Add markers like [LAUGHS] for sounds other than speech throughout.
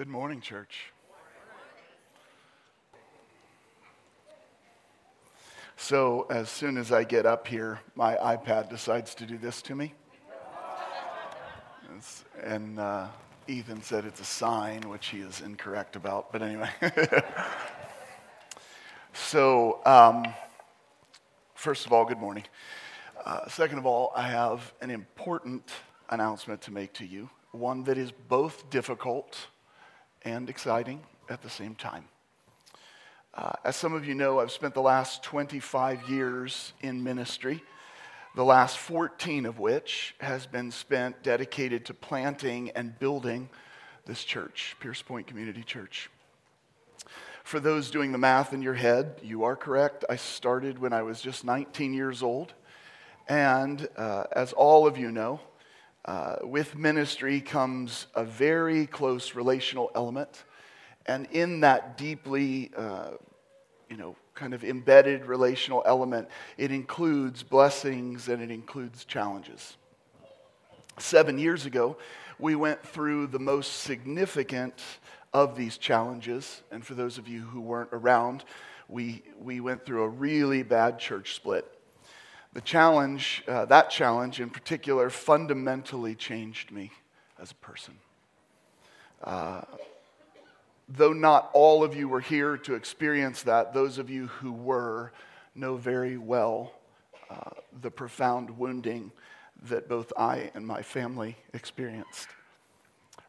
Good morning, church. So, as soon as I get up here, my iPad decides to do this to me. And uh, Ethan said it's a sign, which he is incorrect about. But anyway. [LAUGHS] so, um, first of all, good morning. Uh, second of all, I have an important announcement to make to you, one that is both difficult and exciting at the same time. Uh, as some of you know, I've spent the last 25 years in ministry, the last 14 of which has been spent dedicated to planting and building this church, Pierce Point Community Church. For those doing the math in your head, you are correct. I started when I was just 19 years old. And uh, as all of you know, uh, with ministry comes a very close relational element. And in that deeply, uh, you know, kind of embedded relational element, it includes blessings and it includes challenges. Seven years ago, we went through the most significant of these challenges. And for those of you who weren't around, we, we went through a really bad church split. The challenge, uh, that challenge in particular, fundamentally changed me as a person. Uh, though not all of you were here to experience that, those of you who were know very well uh, the profound wounding that both I and my family experienced.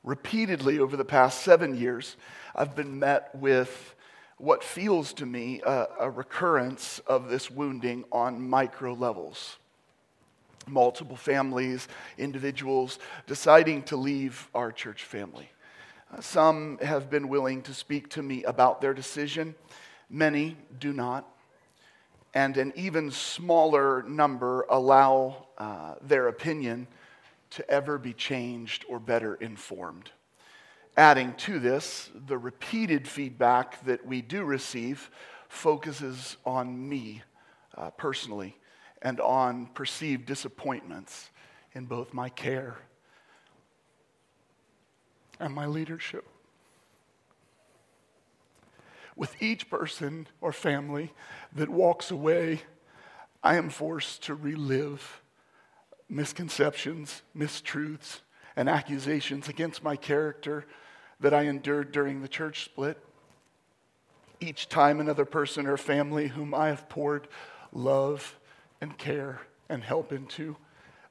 Repeatedly over the past seven years, I've been met with what feels to me a, a recurrence of this wounding on micro levels. Multiple families, individuals deciding to leave our church family. Uh, some have been willing to speak to me about their decision, many do not. And an even smaller number allow uh, their opinion to ever be changed or better informed. Adding to this, the repeated feedback that we do receive focuses on me uh, personally and on perceived disappointments in both my care and my leadership. With each person or family that walks away, I am forced to relive misconceptions, mistruths, and accusations against my character that I endured during the church split. Each time another person or family whom I have poured love and care and help into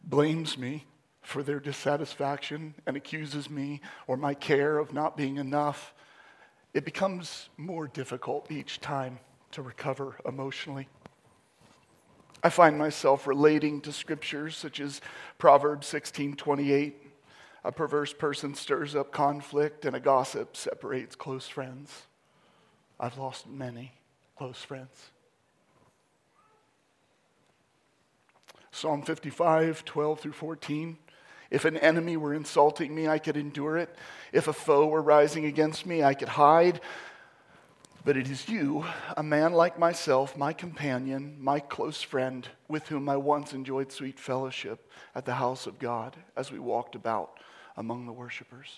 blames me for their dissatisfaction and accuses me or my care of not being enough, it becomes more difficult each time to recover emotionally. I find myself relating to scriptures such as Proverbs 16 28. A perverse person stirs up conflict, and a gossip separates close friends. I've lost many close friends. Psalm 55, 12 through 14. If an enemy were insulting me, I could endure it. If a foe were rising against me, I could hide. But it is you, a man like myself, my companion, my close friend, with whom I once enjoyed sweet fellowship at the house of God as we walked about among the worshipers.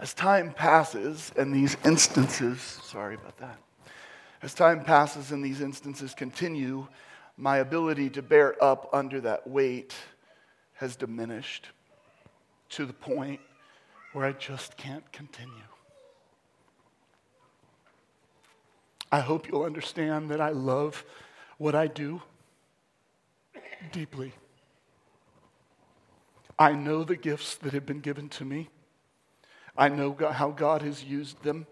As time passes and these instances, sorry about that, as time passes and these instances continue, my ability to bear up under that weight has diminished to the point where I just can't continue. I hope you'll understand that I love what I do deeply. I know the gifts that have been given to me. I know how God has used them.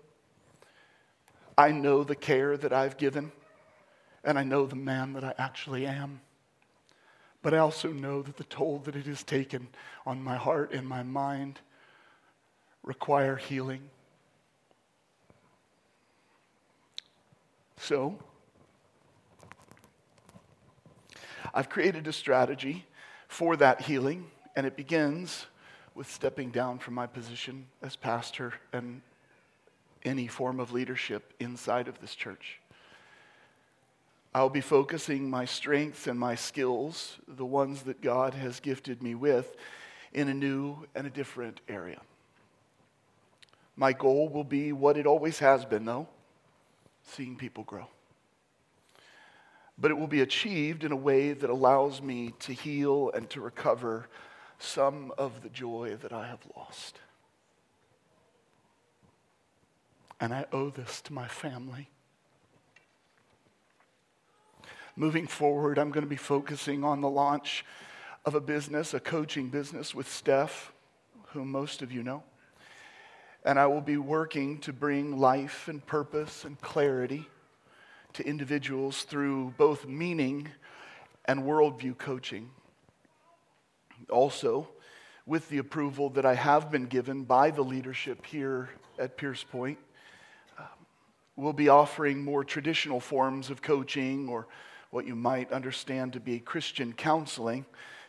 I know the care that I've given. And I know the man that I actually am. But I also know that the toll that it has taken on my heart and my mind require healing. So, I've created a strategy for that healing, and it begins with stepping down from my position as pastor and any form of leadership inside of this church. I'll be focusing my strengths and my skills, the ones that God has gifted me with, in a new and a different area. My goal will be what it always has been, though seeing people grow. But it will be achieved in a way that allows me to heal and to recover some of the joy that I have lost. And I owe this to my family. Moving forward, I'm going to be focusing on the launch of a business, a coaching business with Steph, whom most of you know. And I will be working to bring life and purpose and clarity to individuals through both meaning and worldview coaching. Also, with the approval that I have been given by the leadership here at Pierce Point, um, we'll be offering more traditional forms of coaching or what you might understand to be Christian counseling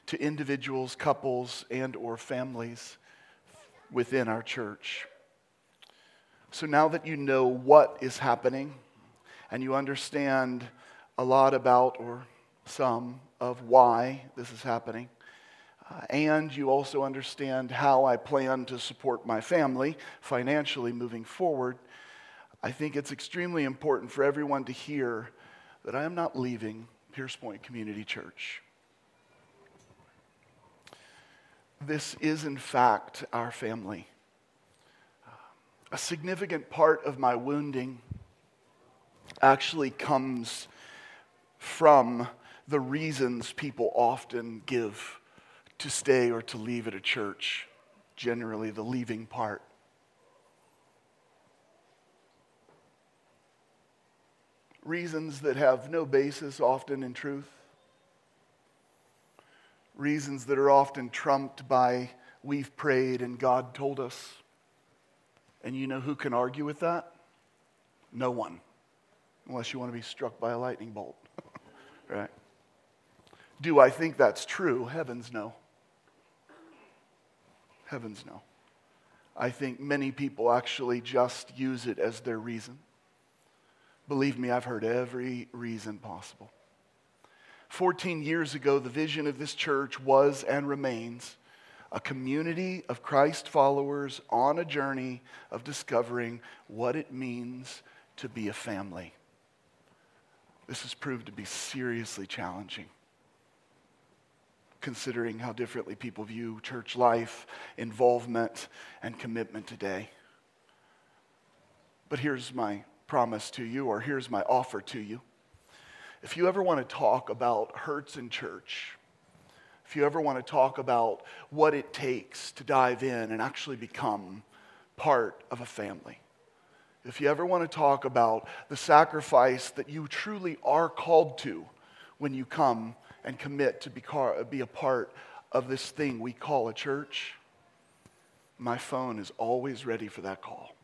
to individuals, couples, and or families within our church. So now that you know what is happening and you understand a lot about or some of why this is happening, Uh, and you also understand how I plan to support my family financially moving forward, I think it's extremely important for everyone to hear that I am not leaving Pierce Point Community Church. This is, in fact, our family. A significant part of my wounding actually comes from the reasons people often give to stay or to leave at a church, generally, the leaving part. Reasons that have no basis often in truth reasons that are often trumped by we've prayed and God told us. And you know who can argue with that? No one, unless you want to be struck by a lightning bolt. [LAUGHS] right? Do I think that's true? Heavens no. Heavens no. I think many people actually just use it as their reason. Believe me, I've heard every reason possible. 14 years ago, the vision of this church was and remains a community of Christ followers on a journey of discovering what it means to be a family. This has proved to be seriously challenging, considering how differently people view church life, involvement, and commitment today. But here's my promise to you, or here's my offer to you if you ever want to talk about hurts in church, if you ever want to talk about what it takes to dive in and actually become part of a family, if you ever want to talk about the sacrifice that you truly are called to when you come and commit to be be a part of this thing we call a church, my phone is always ready for that call.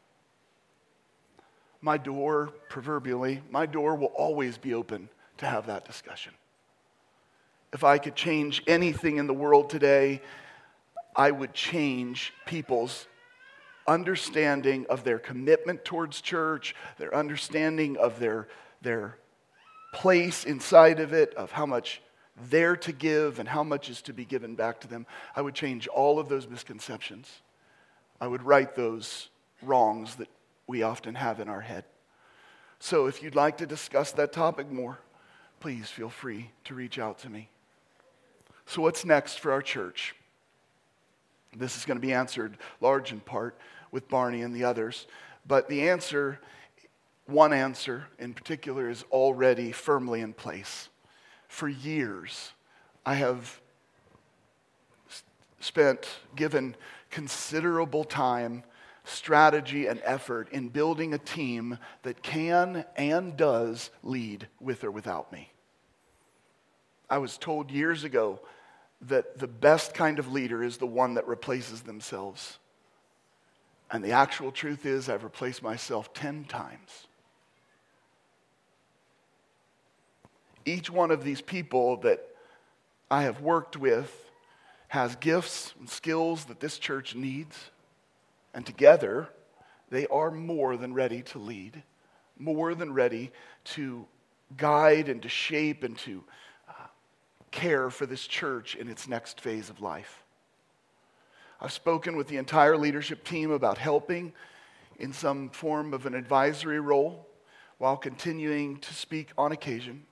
My door, proverbially, my door will always be open to have that discussion. If I could change anything in the world today, I would change people's understanding of their commitment towards church, their understanding of their, their place inside of it, of how much they're to give and how much is to be given back to them. I would change all of those misconceptions. I would right those wrongs that we often have in our head. So if you'd like to discuss that topic more, please feel free to reach out to me. So, what's next for our church? This is going to be answered large in part with Barney and the others. But the answer, one answer in particular, is already firmly in place. For years, I have spent, given considerable time strategy and effort in building a team that can and does lead with or without me. I was told years ago that the best kind of leader is the one that replaces themselves. And the actual truth is, I've replaced myself 10 times. Each one of these people that I have worked with has gifts and skills that this church needs. And together, they are more than ready to lead, more than ready to guide and to shape and to uh, care for this church in its next phase of life. I've spoken with the entire leadership team about helping in some form of an advisory role while continuing to speak on occasion.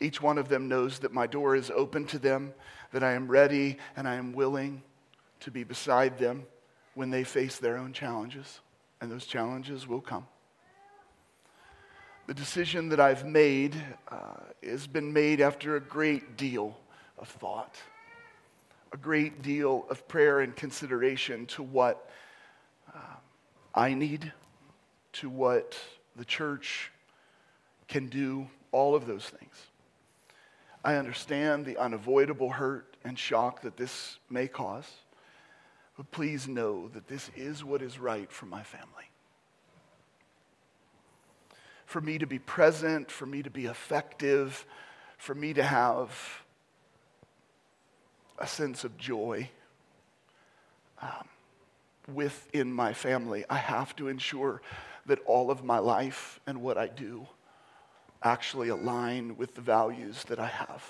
Each one of them knows that my door is open to them, that I am ready and I am willing to be beside them when they face their own challenges, and those challenges will come. The decision that I've made uh, has been made after a great deal of thought, a great deal of prayer and consideration to what uh, I need, to what the church can do, all of those things. I understand the unavoidable hurt and shock that this may cause, but please know that this is what is right for my family for me to be present, for me to be effective, for me to have a sense of joy um, within my family. I have to ensure that all of my life and what I do actually align with the values that I have.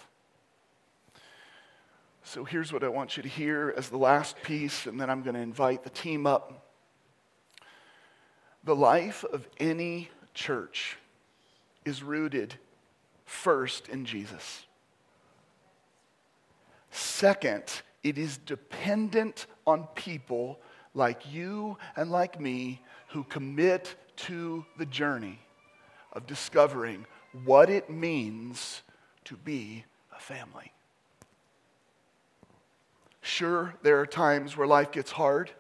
So here's what I want you to hear as the last piece, and then I'm going to invite the team up. The life of any church is rooted first in Jesus. Second, it is dependent on people like you and like me who commit to the journey of discovering what it means to be a family. Sure, there are times where life gets hard.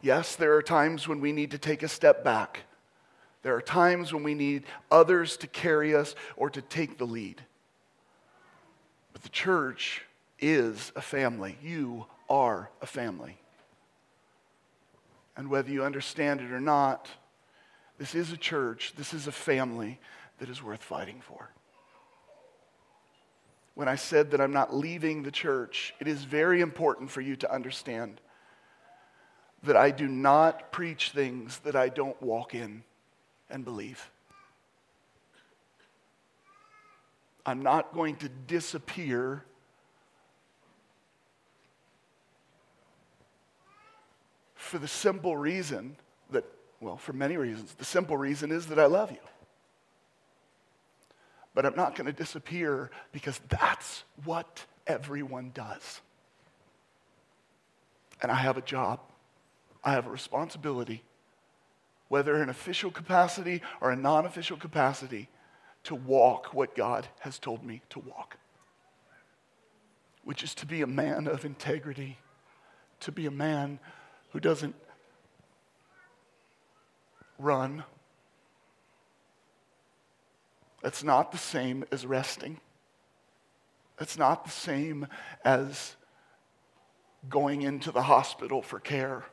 Yes, there are times when we need to take a step back there are times when we need others to carry us or to take the lead. But the church is a family. You are a family. And whether you understand it or not, this is a church, this is a family that is worth fighting for. When I said that I'm not leaving the church, it is very important for you to understand that I do not preach things that I don't walk in and believe. I'm not going to disappear for the simple reason well, for many reasons. The simple reason is that I love you. But I'm not going to disappear because that's what everyone does. And I have a job, I have a responsibility whether in official capacity or a non official capacity, to walk what God has told me to walk, which is to be a man of integrity, to be a man who doesn't run. That's not the same as resting. It's not the same as going into the hospital for care.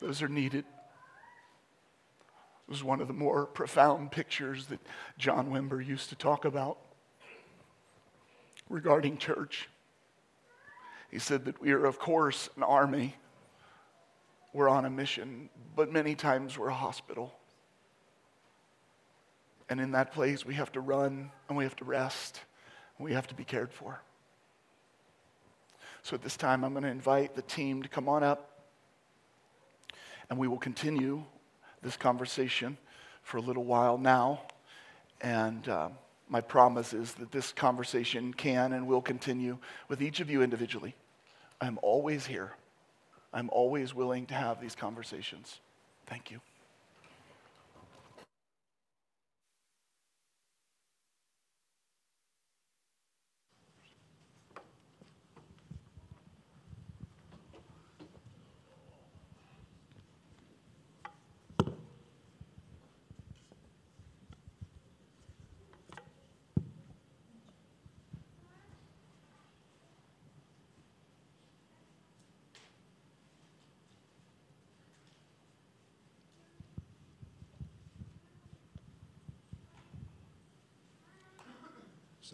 Those are needed. It was one of the more profound pictures that John Wimber used to talk about regarding church. He said that we are, of course, an army. We're on a mission, but many times we're a hospital. And in that place, we have to run and we have to rest and we have to be cared for. So at this time, I'm going to invite the team to come on up and we will continue this conversation for a little while now. And uh, my promise is that this conversation can and will continue with each of you individually. I'm always here. I'm always willing to have these conversations. Thank you.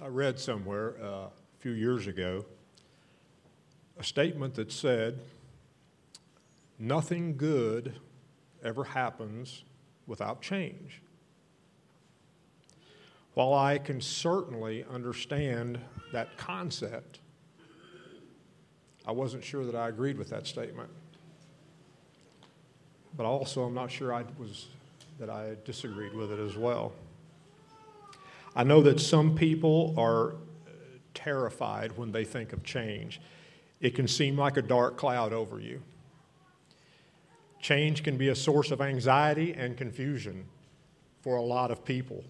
I read somewhere uh, a few years ago a statement that said, Nothing good ever happens without change. While I can certainly understand that concept, I wasn't sure that I agreed with that statement. but also I'm not sure I was that I disagreed with it as well. I know that some people are uh, terrified when they think of change. It can seem like a dark cloud over you. Change can be a source of anxiety and confusion for a lot of people.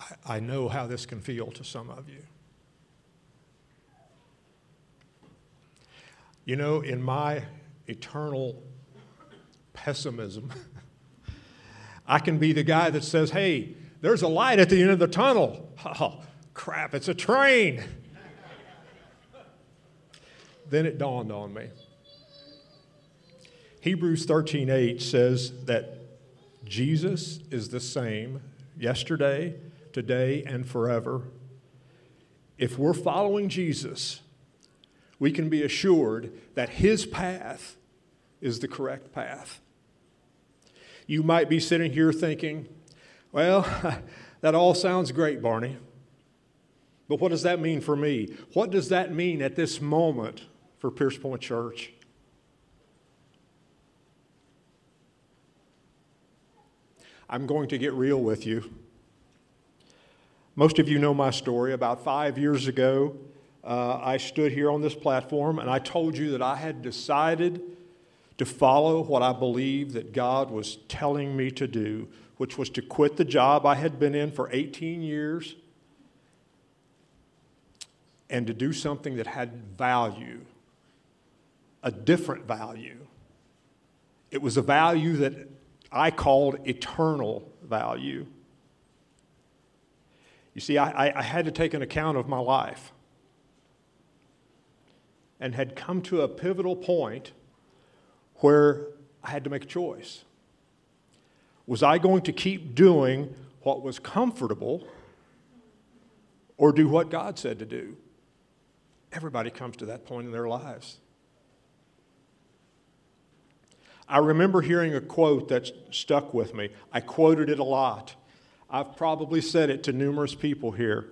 I, I know how this can feel to some of you. You know, in my eternal pessimism, [LAUGHS] I can be the guy that says, hey, there's a light at the end of the tunnel. [LAUGHS] Oh, crap, it's a train. [LAUGHS] then it dawned on me. Hebrews 13:8 says that Jesus is the same yesterday, today, and forever. If we're following Jesus, we can be assured that his path is the correct path. You might be sitting here thinking, well, [LAUGHS] that all sounds great, Barney. But what does that mean for me? What does that mean at this moment for Pierce Point Church? I'm going to get real with you. Most of you know my story. About five years ago, uh, I stood here on this platform and I told you that I had decided to follow what I believed that God was telling me to do, which was to quit the job I had been in for 18 years and to do something that had value, a different value. It was a value that I called eternal value. You see, I, I, had to take an account of my life and had come to a pivotal point where I had to make a choice. Was I going to keep doing what was comfortable or do what God said to do? Everybody comes to that point in their lives. I remember hearing a quote that stuck with me. I quoted it a lot. I've probably said it to numerous people here.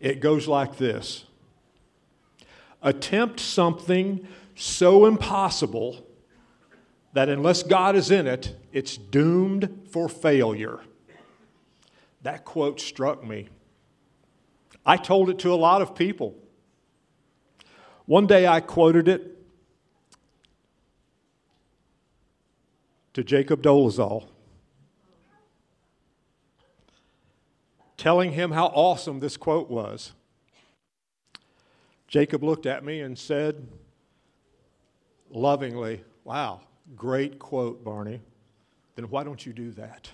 It goes like this Attempt something so impossible that unless God is in it, it's doomed for failure. That quote struck me. I told it to a lot of people. One day I quoted it to Jacob Dolezal, telling him how awesome this quote was. Jacob looked at me and said lovingly, Wow, great quote, Barney. Then why don't you do that?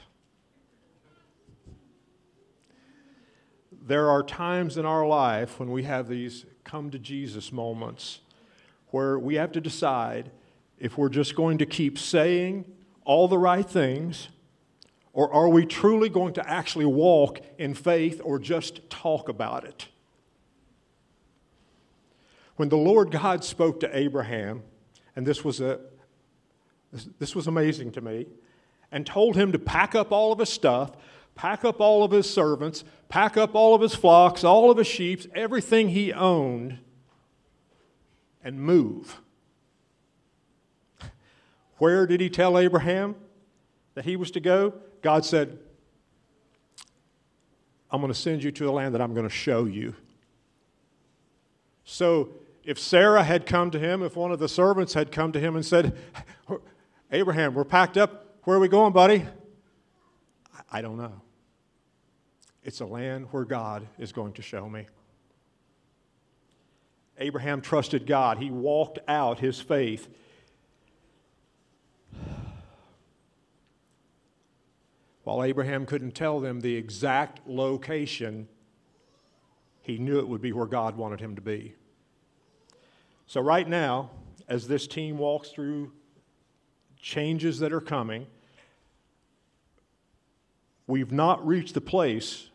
There are times in our life when we have these come to Jesus moments where we have to decide if we're just going to keep saying all the right things, or are we truly going to actually walk in faith or just talk about it? When the Lord God spoke to Abraham, and this was, a, this was amazing to me, and told him to pack up all of his stuff, pack up all of his servants, pack up all of his flocks, all of his sheep, everything he owned, and move. Where did he tell Abraham that he was to go? God said, I'm going to send you to a land that I'm going to show you. So, if Sarah had come to him, if one of the servants had come to him and said, Abraham, we're packed up, where are we going, buddy? I don't know. It's a land where God is going to show me. Abraham trusted God. He walked out his faith. While Abraham couldn't tell them the exact location, he knew it would be where God wanted him to be. So, right now, as this team walks through changes that are coming, we've not reached the place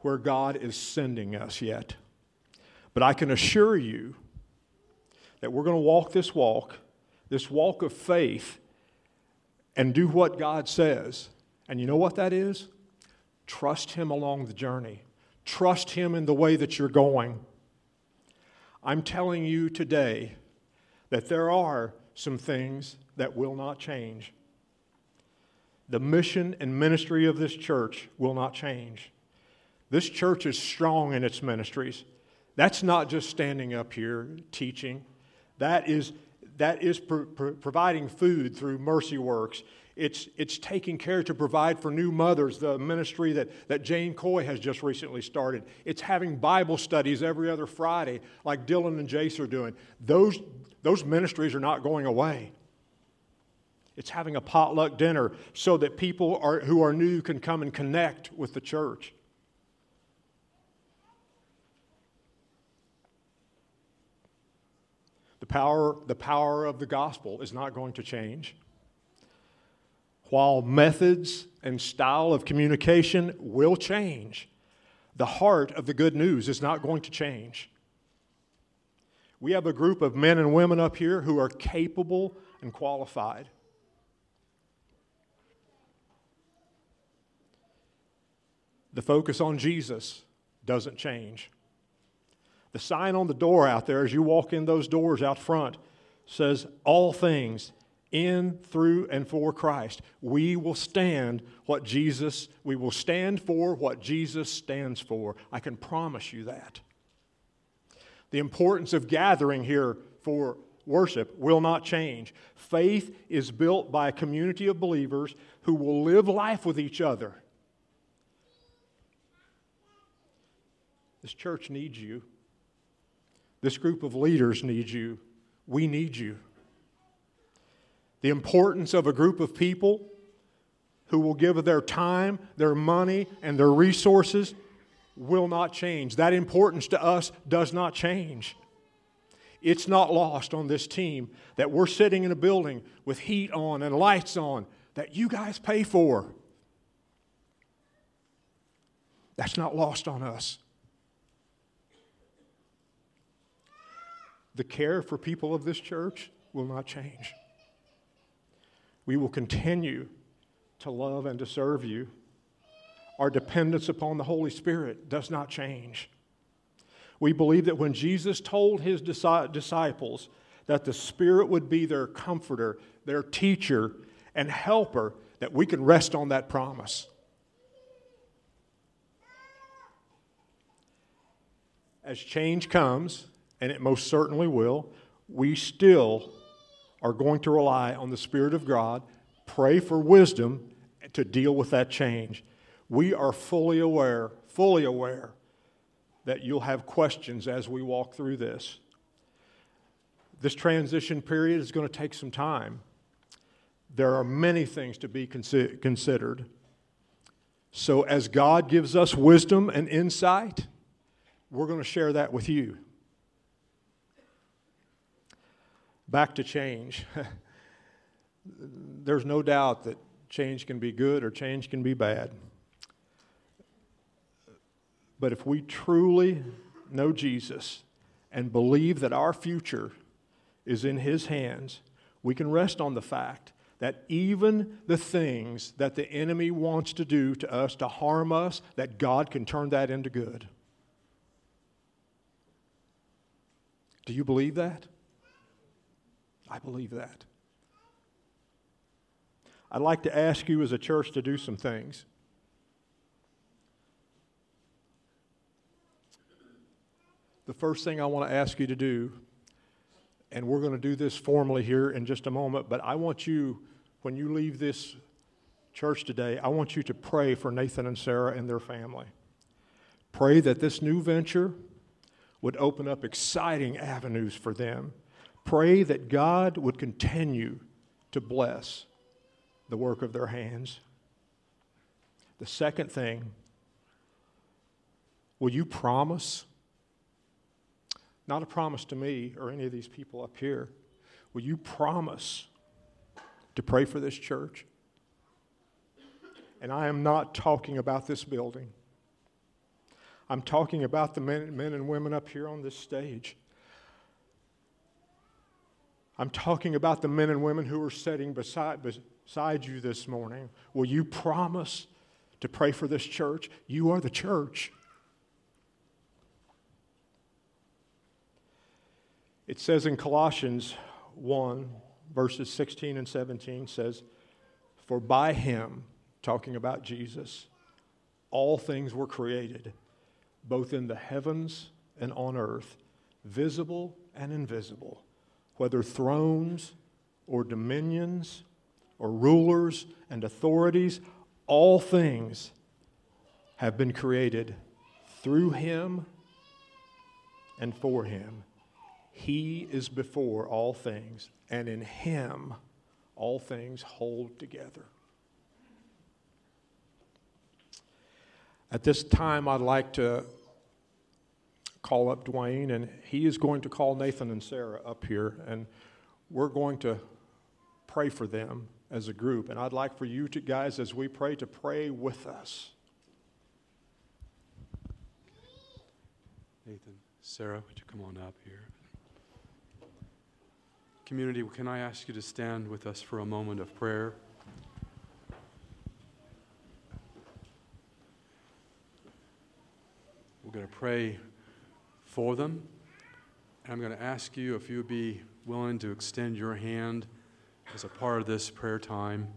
where God is sending us yet. But I can assure you that we're going to walk this walk, this walk of faith, and do what God says. And you know what that is? Trust Him along the journey. Trust Him in the way that you're going. I'm telling you today that there are some things that will not change. The mission and ministry of this church will not change. This church is strong in its ministries. That's not just standing up here teaching. That is, that is pro- pro- providing food through Mercy Works. It's, it's taking care to provide for new mothers, the ministry that, that Jane Coy has just recently started. It's having Bible studies every other Friday, like Dylan and Jace are doing. Those, those ministries are not going away. It's having a potluck dinner so that people are, who are new can come and connect with the church. The power, the power of the gospel is not going to change. While methods and style of communication will change, the heart of the good news is not going to change. We have a group of men and women up here who are capable and qualified. The focus on Jesus doesn't change. The sign on the door out there as you walk in those doors out front says, All things in, through, and for Christ. We will stand what Jesus, we will stand for what Jesus stands for. I can promise you that. The importance of gathering here for worship will not change. Faith is built by a community of believers who will live life with each other. This church needs you. This group of leaders needs you. We need you. The importance of a group of people who will give their time, their money, and their resources will not change. That importance to us does not change. It's not lost on this team that we're sitting in a building with heat on and lights on that you guys pay for. That's not lost on us. The care for people of this church will not change. We will continue to love and to serve you. Our dependence upon the Holy Spirit does not change. We believe that when Jesus told his disciples that the Spirit would be their comforter, their teacher, and helper, that we can rest on that promise. As change comes, and it most certainly will, we still are going to rely on the Spirit of God, pray for wisdom to deal with that change. We are fully aware, fully aware that you'll have questions as we walk through this. This transition period is going to take some time. There are many things to be consi- considered. So, as God gives us wisdom and insight, we're going to share that with you. Back to change. [LAUGHS] There's no doubt that change can be good or change can be bad. But if we truly know Jesus and believe that our future is in His hands, we can rest on the fact that even the things that the enemy wants to do to us to harm us, that God can turn that into good. Do you believe that? I believe that. I'd like to ask you as a church to do some things. The first thing I want to ask you to do, and we're going to do this formally here in just a moment, but I want you, when you leave this church today, I want you to pray for Nathan and Sarah and their family. Pray that this new venture would open up exciting avenues for them Pray that God would continue to bless the work of their hands. The second thing, will you promise? Not a promise to me or any of these people up here. Will you promise to pray for this church? And I am not talking about this building. I'm talking about the men, men and women up here on this stage. I'm talking about the men and women who are sitting beside, beside you this morning. Will you promise to pray for this church? You are the church. It says in Colossians 1, verses 16 and 17 says, For by him, talking about Jesus, all things were created, both in the heavens and on earth, visible and invisible, whether thrones or dominions or rulers and authorities, all things have been created through him and for him. He is before all things, and in him all things hold together. At this time, I'd like to call up Dwayne, and he is going to call Nathan and Sarah up here, and we're going to pray for them as a group. And I'd like for you to, guys, as we pray, to pray with us. Nathan, Sarah, would you come on up here? Community, can I ask you to stand with us for a moment of prayer? We're going to pray for them. And I'm going to ask you if you would be willing to extend your hand as a part of this prayer time.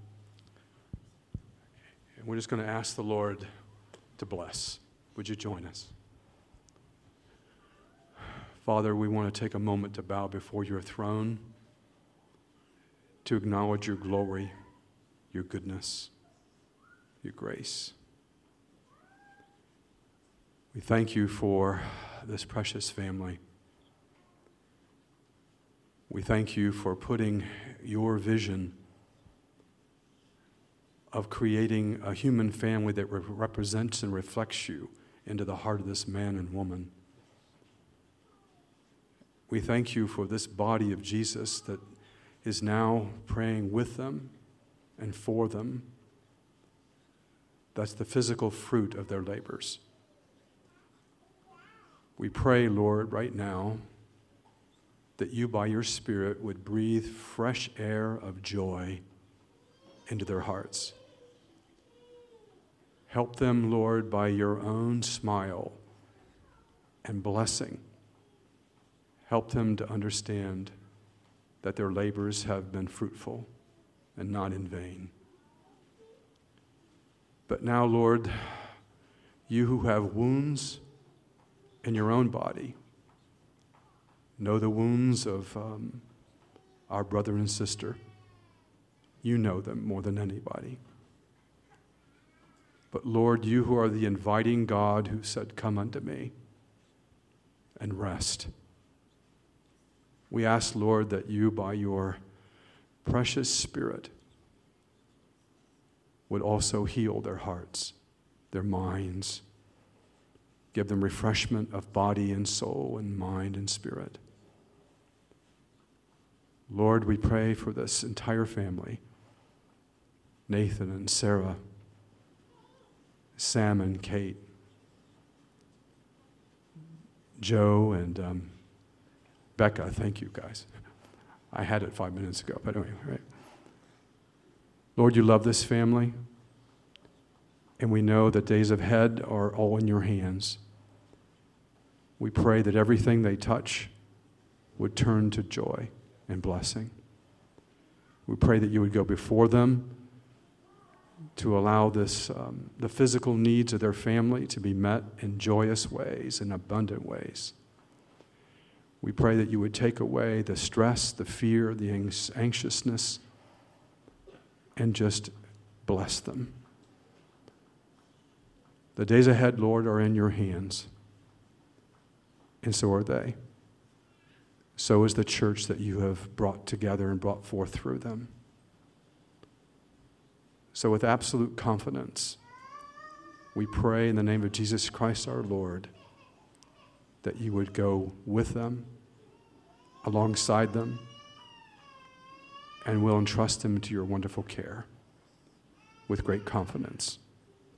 And we're just going to ask the Lord to bless. Would you join us? Father, we want to take a moment to bow before your throne, to acknowledge your glory, your goodness, your grace. We thank you for this precious family. We thank you for putting your vision of creating a human family that re- represents and reflects you into the heart of this man and woman. We thank you for this body of Jesus that is now praying with them and for them. That's the physical fruit of their labors. We pray, Lord, right now, that you, by your Spirit, would breathe fresh air of joy into their hearts. Help them, Lord, by your own smile and blessing. Help them to understand that their labors have been fruitful and not in vain. But now, Lord, you who have wounds, in your own body. Know the wounds of um, our brother and sister. You know them more than anybody. But Lord, you who are the inviting God who said, Come unto me and rest. We ask, Lord, that you, by your precious Spirit, would also heal their hearts, their minds, Give them refreshment of body and soul and mind and spirit. Lord, we pray for this entire family Nathan and Sarah, Sam and Kate, Joe and um, Becca. Thank you, guys. I had it five minutes ago, but anyway, right? Lord, you love this family. And we know that days ahead are all in your hands. We pray that everything they touch would turn to joy and blessing. We pray that you would go before them to allow this, um, the physical needs of their family to be met in joyous ways and abundant ways. We pray that you would take away the stress, the fear, the anxiousness, and just bless them. The days ahead, Lord, are in your hands, and so are they. So is the church that you have brought together and brought forth through them. So, with absolute confidence, we pray in the name of Jesus Christ our Lord that you would go with them, alongside them, and will entrust them to your wonderful care with great confidence